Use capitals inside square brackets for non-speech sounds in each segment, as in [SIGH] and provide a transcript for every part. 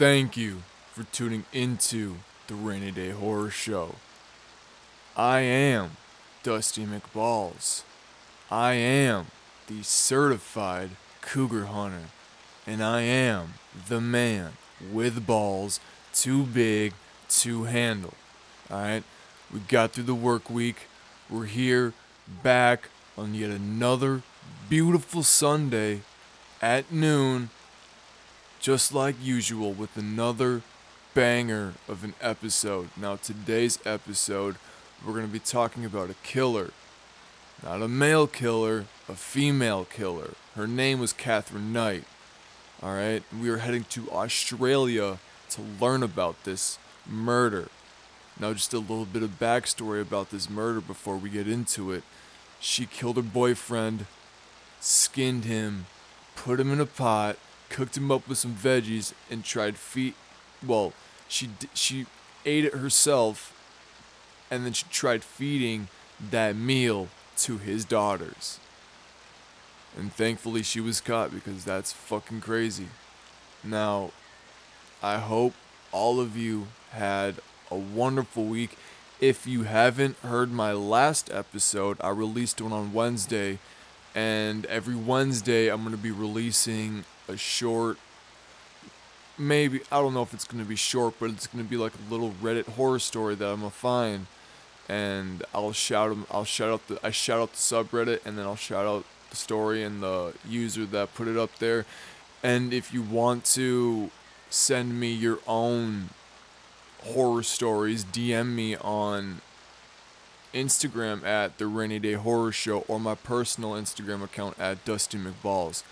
Thank you for tuning into the Rainy Day Horror Show. I am Dusty McBalls. I am the certified cougar hunter. And I am the man with balls too big to handle. Alright? We got through the work week. We're here back on yet another beautiful Sunday at noon, just like usual, with another banger of an episode. Now, today's episode, we're going to be talking about a killer. Not a male killer, a female killer. Her name was Catherine Knight. Alright? We are heading to Australia to learn about this murder. Now, just a little bit of backstory about this murder before we get into it. She killed her boyfriend, skinned him, put him in a pot, cooked him up with some veggies, and tried feed. Well, she she ate it herself, and then she tried feeding that meal to his daughters. And thankfully, she was caught because that's fucking crazy. Now, I hope all of you had a wonderful week. If you haven't heard my last episode, I released one on Wednesday, and every Wednesday I'm going to be releasing a short maybe I don't know if it's to be short, but it's to be like a little Reddit horror story that I'm to find and I'll shout them I'll shout out the I shout out the subreddit and then I'll shout out the story and the user that put it up there. And if you want to send me your own horror stories, DM me on Instagram at the Rainy Day Horror Show or my personal Instagram account at Dusty McBalls,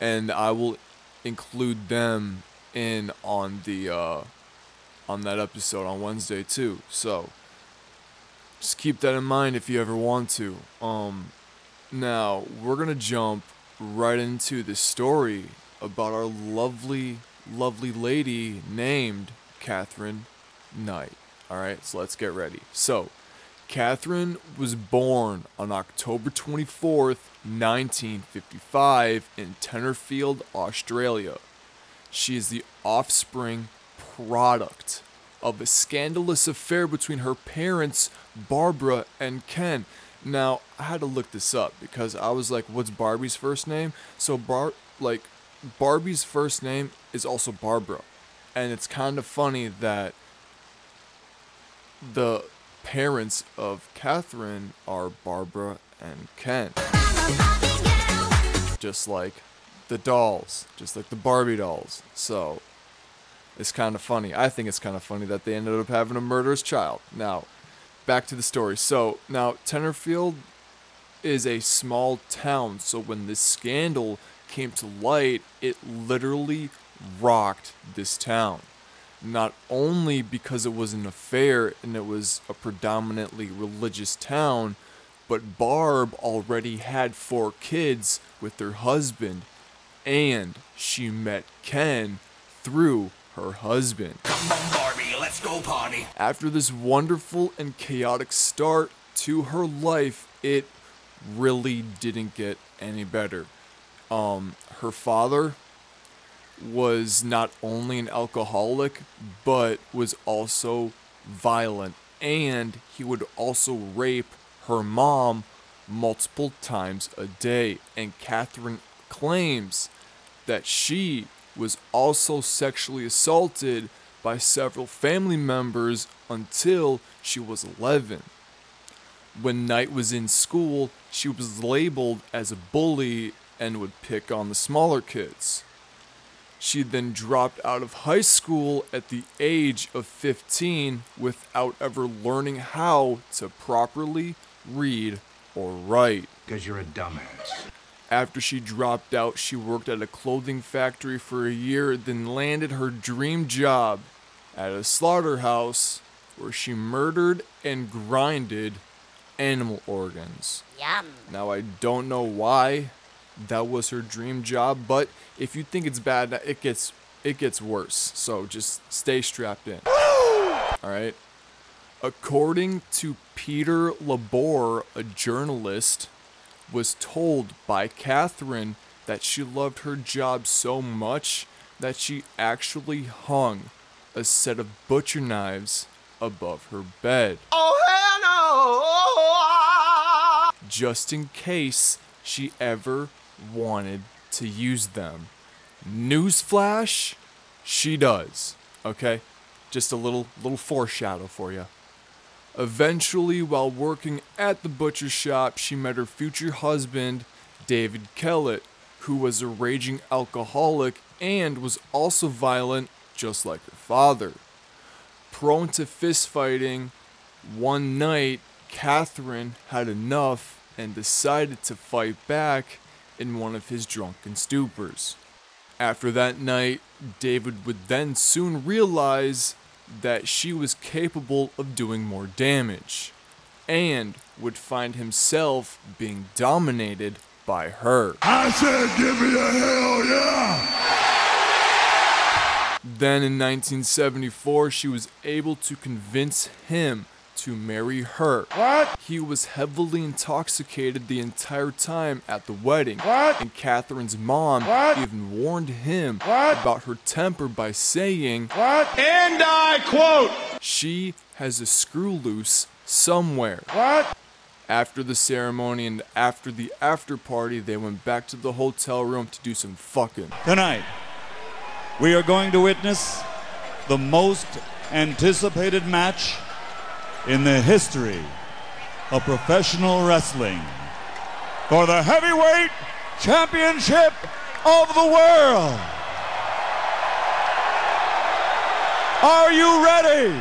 and I will include them in on the uh, on that episode on Wednesday too. So just keep that in mind if you ever want to. Um, now we're gonna jump right into the story about our lovely, lovely lady named Catherine Knight. All right, so let's get ready. So. Catherine was born on October 24th, 1955, in Tenterfield, Australia. She is the offspring product of a scandalous affair between her parents, Barbara and Ken. Now, I had to look this up because I was like, what's Barbie's first name? So, Bar, like, Barbie's first name is also Barbara. And it's kind of funny that the parents of Catherine are Barbara and Ken. Just like the dolls, just like the Barbie dolls. So it's kind of funny. I think it's kind of funny that they ended up having a murderous child. Now, back to the story. So now Tenterfield is a small town. So when this scandal came to light, it literally rocked this town not only because it was an affair and it was a predominantly religious town, but Barb already had four kids with her husband, and she met Ken through her husband. Come on, Barbie, let's go party. After this wonderful and chaotic start to her life, it really didn't get any better. Um, her father was not only an alcoholic, but was also violent. And he would also rape her mom multiple times a day. And Catherine claims that she was also sexually assaulted by several family members until she was 11. When Knight was in school, she was labeled as a bully and would pick on the smaller kids. She then dropped out of high school at the age of 15 without ever learning how to properly read or write. Because you're a dumbass. After she dropped out, she worked at a clothing factory for a year, then landed her dream job at a slaughterhouse where she murdered and grinded animal organs. Yum. Now, I don't know why that was her dream job, but if you think it's bad, it gets it gets worse. So just stay strapped in. [GASPS] All right. According to Peter Labor, a journalist, was told by Catherine that she loved her job so much that she actually hung a set of butcher knives above her bed. Oh, hell no! just in case she ever wanted to use them. Newsflash, she does. Okay? Just a little little foreshadow for you. Eventually, while working at the butcher shop, she met her future husband, David Kellett, who was a raging alcoholic and was also violent, just like her father. Prone to fistfighting, one night, Catherine had enough and decided to fight back in one of his drunken stupors. After that night, David would then soon realize that she was capable of doing more damage and would find himself being dominated by her. I said, give me a hell yeah! Then in 1974, she was able to convince him to marry her. What? He was heavily intoxicated the entire time at the wedding. What? And Catherine's mom What? even warned him What? about her temper by saying, What? And I quote, She has a screw loose somewhere. What? After the ceremony and after the after party, they went back to the hotel room to do some fucking. Tonight, we are going to witness the most anticipated match in the history of professional wrestling for the heavyweight championship of the world. Are you ready?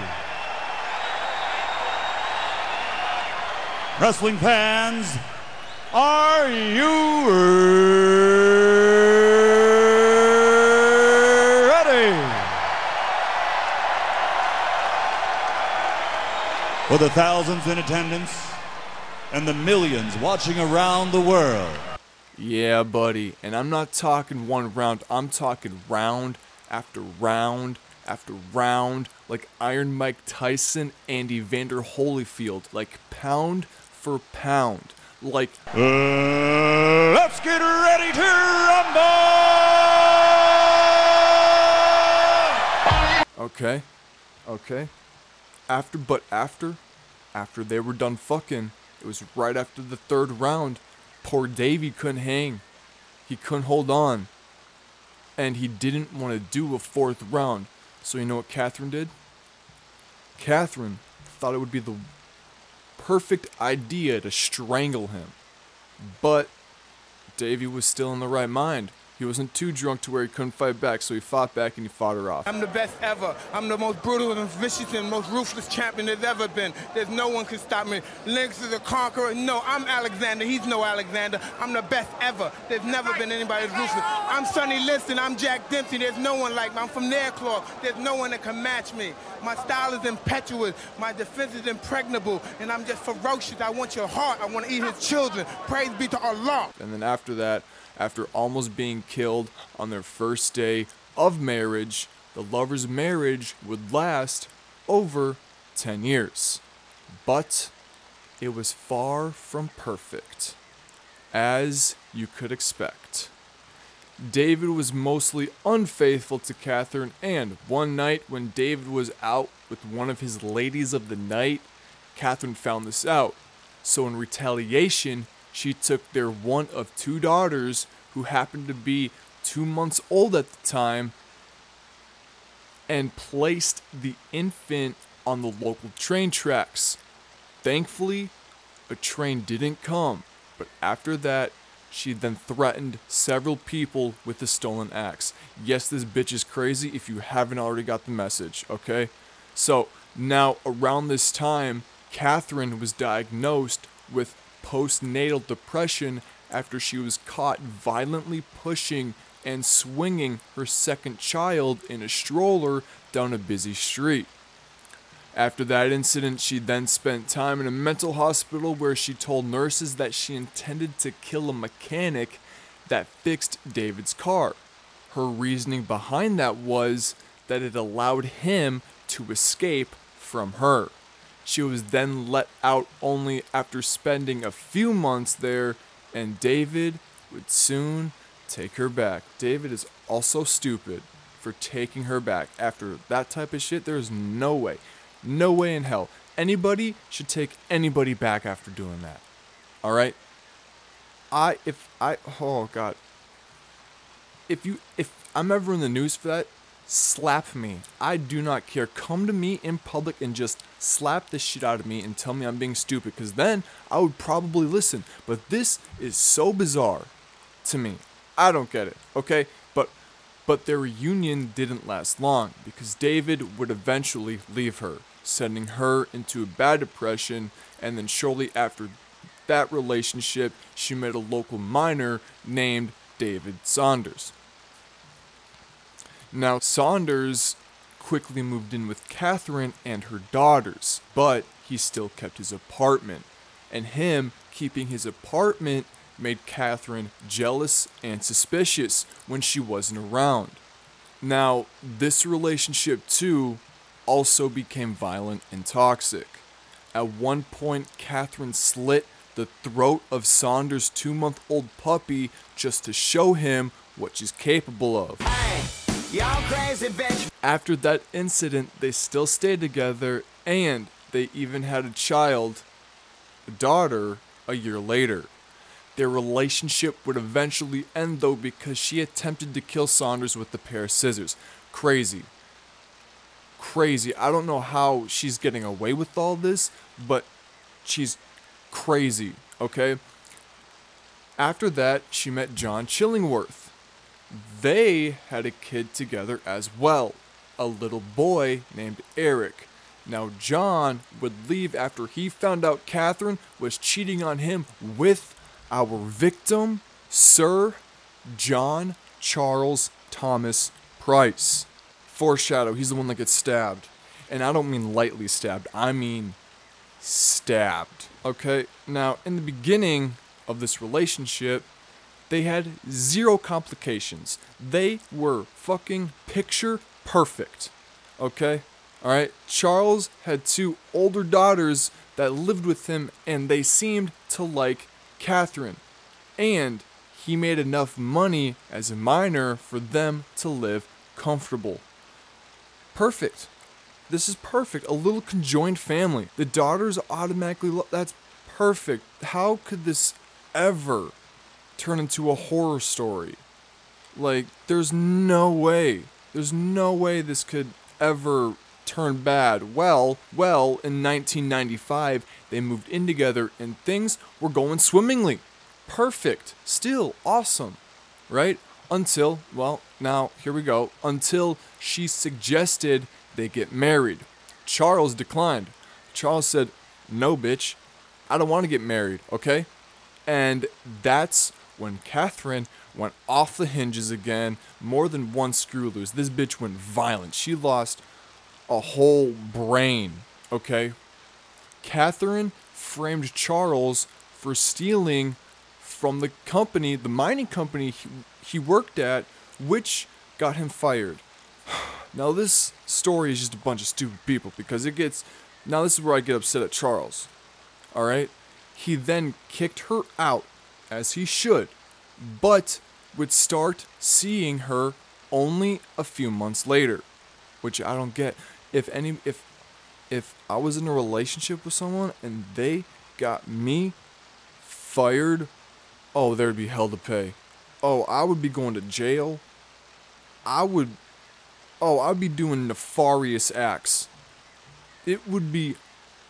Wrestling fans, are you ready? For the thousands in attendance and the millions watching around the world, Yeah, buddy. And I'm not talking one round, I'm talking round after round after round, like Iron Mike Tyson Andy Vander Holyfield, like pound for pound. Like, uh, let's get ready to rumble! okay, okay. After, but after, after they were done fucking, it was right after the third round. Poor Davey couldn't hang. He couldn't hold on. And he didn't want to do a fourth round. So you know what Catherine did? Catherine thought it would be the perfect idea to strangle him. But Davy was still in the right mind. He wasn't too drunk to where he couldn't fight back, so he fought back and he fought her off. I'm the best ever. I'm the most brutal and vicious and most ruthless champion there's ever been. There's no one can stop me. Lynx is a conqueror. No, I'm Alexander. He's no Alexander. I'm the best ever. There's never been anybody as ruthless. I'm Sonny Liston. I'm Jack Dempsey. There's no one like me. I'm from Nairclaw. There's no one that can match me. My style is impetuous. My defense is impregnable. And I'm just ferocious. I want your heart. I want to eat his children. Praise be to Allah. And then after that, after almost being killed on their first day of marriage, the lovers' marriage would last over 10 years. But it was far from perfect, as you could expect. David was mostly unfaithful to Catherine, and one night when David was out with one of his ladies of the night, Catherine found this out. So, in retaliation, she took their one of two daughters, who happened to be two months old at the time, and placed the infant on the local train tracks. Thankfully, a train didn't come, but after that, she then threatened several people with a stolen axe. Yes, this bitch is crazy if you haven't already got the message, okay? So, now around this time, Catherine was diagnosed with postnatal depression after she was caught violently pushing and swinging her second child in a stroller down a busy street. After that incident, she then spent time in a mental hospital where she told nurses that she intended to kill a mechanic that fixed David's car. Her reasoning behind that was that it allowed him to escape from her. She was then let out only after spending a few months there, and David would soon take her back. David is also stupid. for taking her back. After that type of shit, there's no way, no way in hell anybody should take anybody back after doing that. All right? I if I oh god. If you if I'm ever in the news for that, slap me. I do not care. Come to me in public and just slap the shit out of me and tell me I'm being stupid cuz then I would probably listen. But this is so bizarre to me. I don't get it. Okay? But but their reunion didn't last long because David would eventually leave her, sending her into a bad depression and then shortly after that relationship, she met a local miner named David Saunders. Now, Saunders quickly moved in with Catherine and her daughters, but he still kept his apartment. And him keeping his apartment made Catherine jealous and suspicious when she wasn't around. Now, this relationship too also became violent and toxic. At one point, Catherine slit the throat of Saunders' two month old puppy just to show him what she's capable of. After that incident, they still stayed together and they even had a child, a daughter, a year later. Their relationship would eventually end though because she attempted to kill Saunders with a pair of scissors. Crazy. Crazy. I don't know how she's getting away with all this, but she's crazy, okay? After that, she met John Chillingworth. They had a kid together as well, a little boy named Eric. Now, John would leave after he found out Catherine was cheating on him with our victim, Sir John Charles Thomas Price. Foreshadow, he's the one that gets stabbed. And I don't mean lightly stabbed, I mean stabbed. Okay, now in the beginning of this relationship, they had zero complications. They were fucking picture perfect. Okay? Alright? Charles had two older daughters that lived with him, and they seemed to like Catherine. And he made enough money as a miner for them to live comfortable. Perfect. This is perfect. A little conjoined family. The daughters automatically lo- that's perfect. How could this ever turn into a horror story? Like there's no way. There's no way this could ever turn bad. Well, well, in 1995, they moved in together and things were going swimmingly. Perfect. Still awesome. Right? Until, well, now here we go. Until she suggested they get married. Charles declined. Charles said, No, bitch, I don't want to get married, okay? And that's when Catherine went off the hinges again, more than one screw loose. This bitch went violent. She lost a whole brain, okay? Catherine framed Charles for stealing from the company, the mining company he, he worked at, which got him fired. [SIGHS] Now, this story is just a bunch of stupid people because it gets. Now, this is where I get upset at Charles. Alright? He then kicked her out, as he should, but would start seeing her only a few months later. Which I don't get. If any. If. If I was in a relationship with someone and they got me fired, oh, there'd be hell to pay. Oh, I would be going to jail. I would oh, I'd be doing nefarious acts. It would be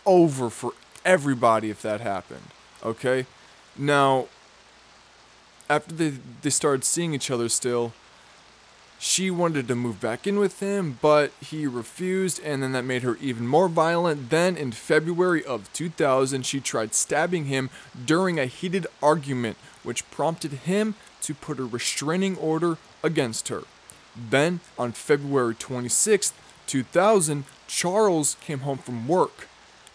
over for everybody if that happened. Okay? Now, after they, they started seeing each other still, she wanted to move back in with him, but he refused, and then that made her even more violent. Then, in February of 2000, she tried stabbing him during a heated argument, which prompted him to put a restraining order against her. Then, on February 26, 2000, Charles came home from work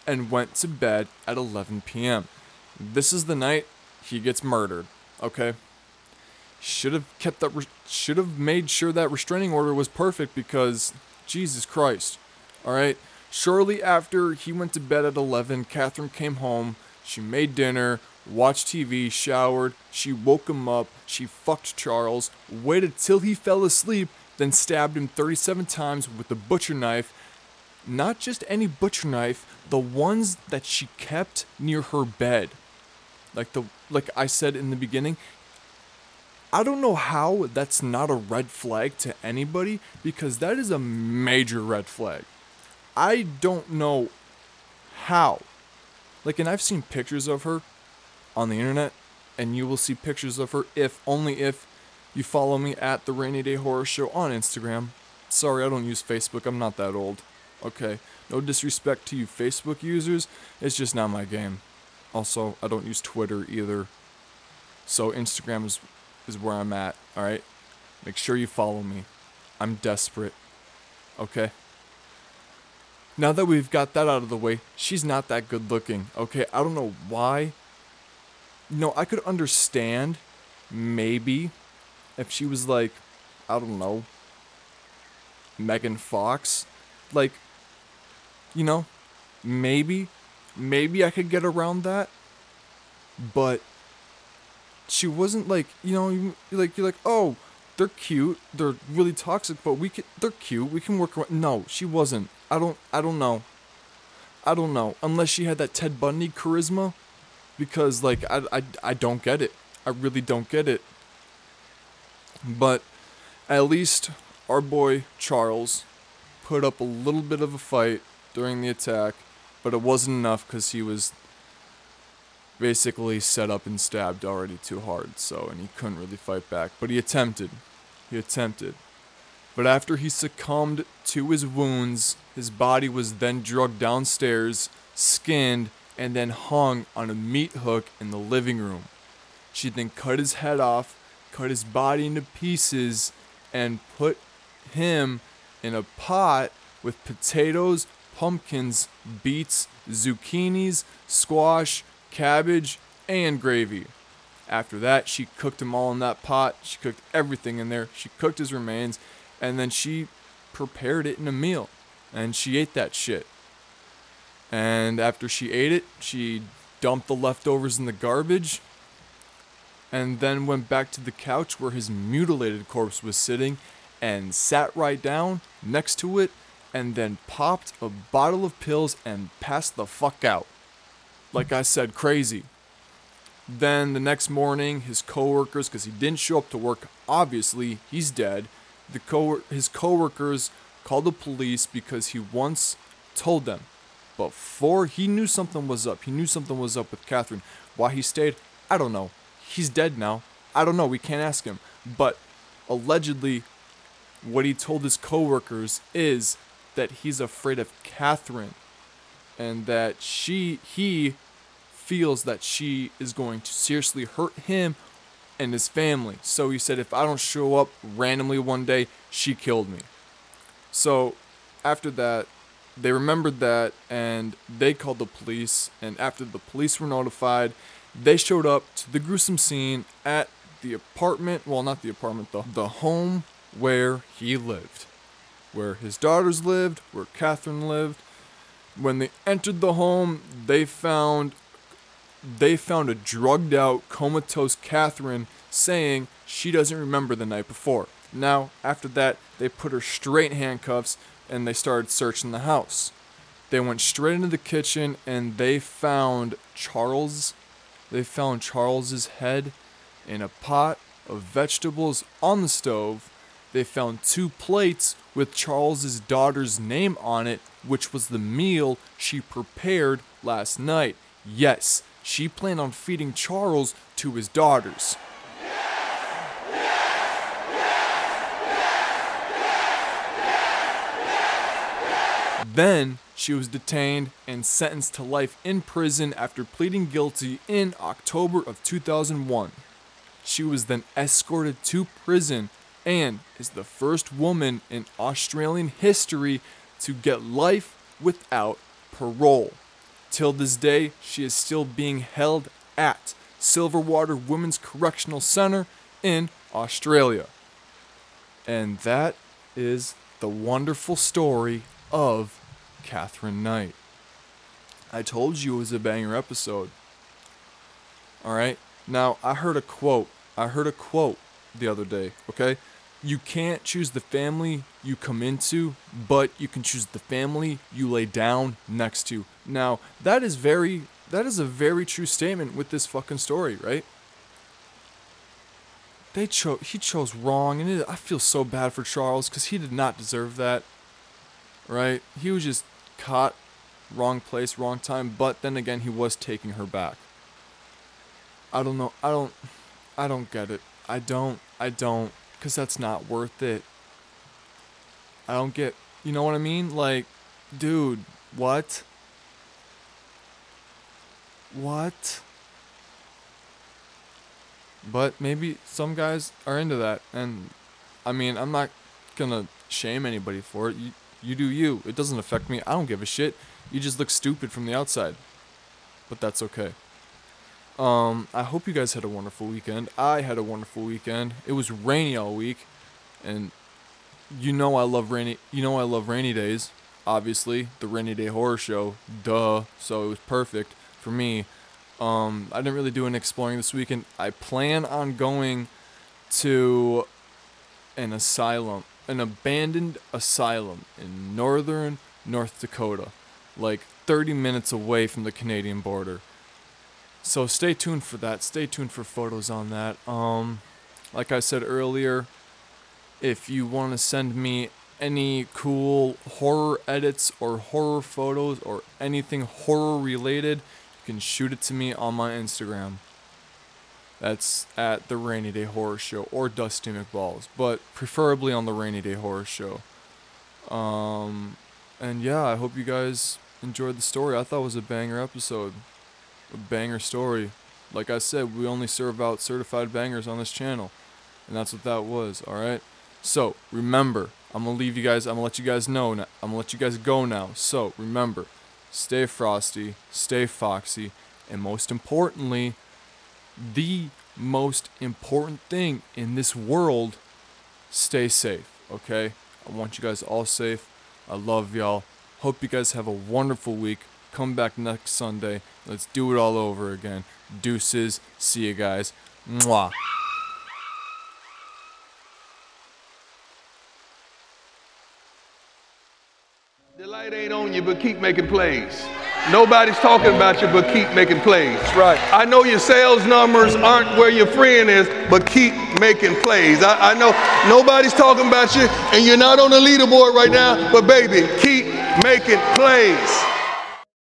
and went to bed at 11 p.m. This is the night he gets murdered, okay? Should have kept that, re- should have made sure that restraining order was perfect because, Jesus Christ. Alright? Shortly after he went to bed at 11, Catherine came home. She made dinner, watched TV, showered. She woke him up. She fucked Charles, waited till he fell asleep, then stabbed him 37 times with a butcher knife. Not just any butcher knife, the ones that she kept near her bed. Like the like I said in the beginning, I don't know how that's not a red flag to anybody because that is a major red flag. I don't know how. Like, and I've seen pictures of her on the internet, and you will see pictures of her if only if you follow me at the Rainy Day Horror Show on Instagram. Sorry, I don't use Facebook. I'm not that old. Okay, no disrespect to you Facebook users. It's just not my game. Also, I don't use Twitter either. So Instagram is is where I'm at, all right? Make sure you follow me. I'm desperate. Okay? Now that we've got that out of the way, she's not that good looking. Okay, I don't know why. No, I could understand maybe if she was like, I don't know, Megan Fox. Like, you know, maybe, maybe I could get around that. But she wasn't like you know you, like you're like oh they're cute. They're really toxic but we can they're cute. We can work around no she wasn't. I don't i don't know. I don't know. Unless she had that ted bundy charisma because like i i, I don't get it. I really don't get it. But at least our boy charles put up a little bit of a fight during the attack but it wasn't enough because he was basically set up and stabbed already too hard, so, and he couldn't really fight back. But he attempted. He attempted. But after he succumbed to his wounds, his body was then drugged downstairs, skinned, and then hung on a meat hook in the living room. She then cut his head off, cut his body into pieces, and put him in a pot with potatoes, pumpkins, beets, zucchinis, squash, cabbage, and gravy. After that, she cooked them all in that pot. She cooked everything in there. She cooked his remains, and then she prepared it in a meal. And she ate that shit. And after she ate it, she dumped the leftovers in the garbage, and then went back to the couch where his mutilated corpse was sitting and sat right down next to it and then popped a bottle of pills and passed the fuck out like I said, crazy. Then the next morning, his coworkers, because he didn't show up to work, obviously he's dead. The co his coworkers called the police because he once told them before he knew something was up. He knew something was up with Catherine. Why he stayed, I don't know. He's dead now. I don't know. We can't ask him. But allegedly, what he told his coworkers is that he's afraid of Catherine and that she he feels that she is going to seriously hurt him and his family. So he said if I don't show up randomly one day, she killed me. So after that, they remembered that and they called the police and after the police were notified, they showed up to the gruesome scene at the apartment, well not the apartment, the, the home where he lived. Where his daughters lived, where Catherine lived, when they entered the home, they found they found a drugged out, comatose Catherine saying she doesn't remember the night before. Now, after that, they put her straight in handcuffs and they started searching the house. They went straight into the kitchen and they found Charles. They found Charles's head in a pot of vegetables on the stove. They found two plates with Charles's daughter's name on it which was the meal she prepared last night. Yes, she planned on feeding Charles to his daughters. Then she was detained and sentenced to life in prison after pleading guilty in October of 2001. She was then escorted to prison and is the first woman in Australian history to get life without parole. Till this day, she is still being held at Silverwater Women's Correctional Center in Australia. And that is the wonderful story of Catherine Knight. I told you it was a banger episode. Alright? Now, I heard a quote. I heard a quote the other day, okay? You can't choose the family you come into, but you can choose the family you lay down next to. Now, that is very that is a very true statement with this fucking story, right? They chose he chose wrong and it, I feel so bad for Charles cuz he did not deserve that. Right? He was just caught wrong place, wrong time, but then again he was taking her back. I don't know. I don't I don't get it. I don't. I don't cuz that's not worth it. I don't get, you know what I mean? Like, dude, what? What? But maybe some guys are into that and I mean, I'm not to shame anybody for it. You you do you. It doesn't affect me. I don't give a shit. You just look stupid from the outside. But that's okay. Um, I hope you guys had a wonderful weekend. I had a wonderful weekend. It was rainy all week, and you know I love rainy. You know I love rainy days. Obviously, the rainy day horror show. Duh. So it was perfect for me. Um, I didn't really do any exploring this weekend. I plan on going to an asylum, an abandoned asylum in northern North Dakota, like 30 minutes away from the Canadian border. So stay tuned for that. Stay tuned for photos on that. Um, like I said earlier, if you want to send me any cool horror edits or horror photos or anything horror related, you can shoot it to me on my Instagram. That's at the Rainy Day Horror Show or Dusty McBalls, but preferably on the Rainy Day Horror Show. Um, and yeah, I hope you guys enjoyed the story. I thought it was a banger episode, a banger story. Like I said, we only serve out certified bangers on this channel, and that's what that was. All right. So remember, I'm gonna leave you guys. I'm gonna let you guys know. Now. I'm gonna let you guys go now. So remember, stay frosty, stay foxy, and most importantly, the most important thing in this world, stay safe. Okay. I want you guys all safe. I love y'all. Hope you guys have a wonderful week. Come back next Sunday. Let's do it all over again. Deuces. See you guys. Mwah. The light ain't on you, but keep making plays. Nobody's talking about you, but keep making plays. right. I know your sales numbers aren't where your friend is, but keep making plays. I, I know nobody's talking about you, and you're not on the leaderboard right now, but baby, keep making plays.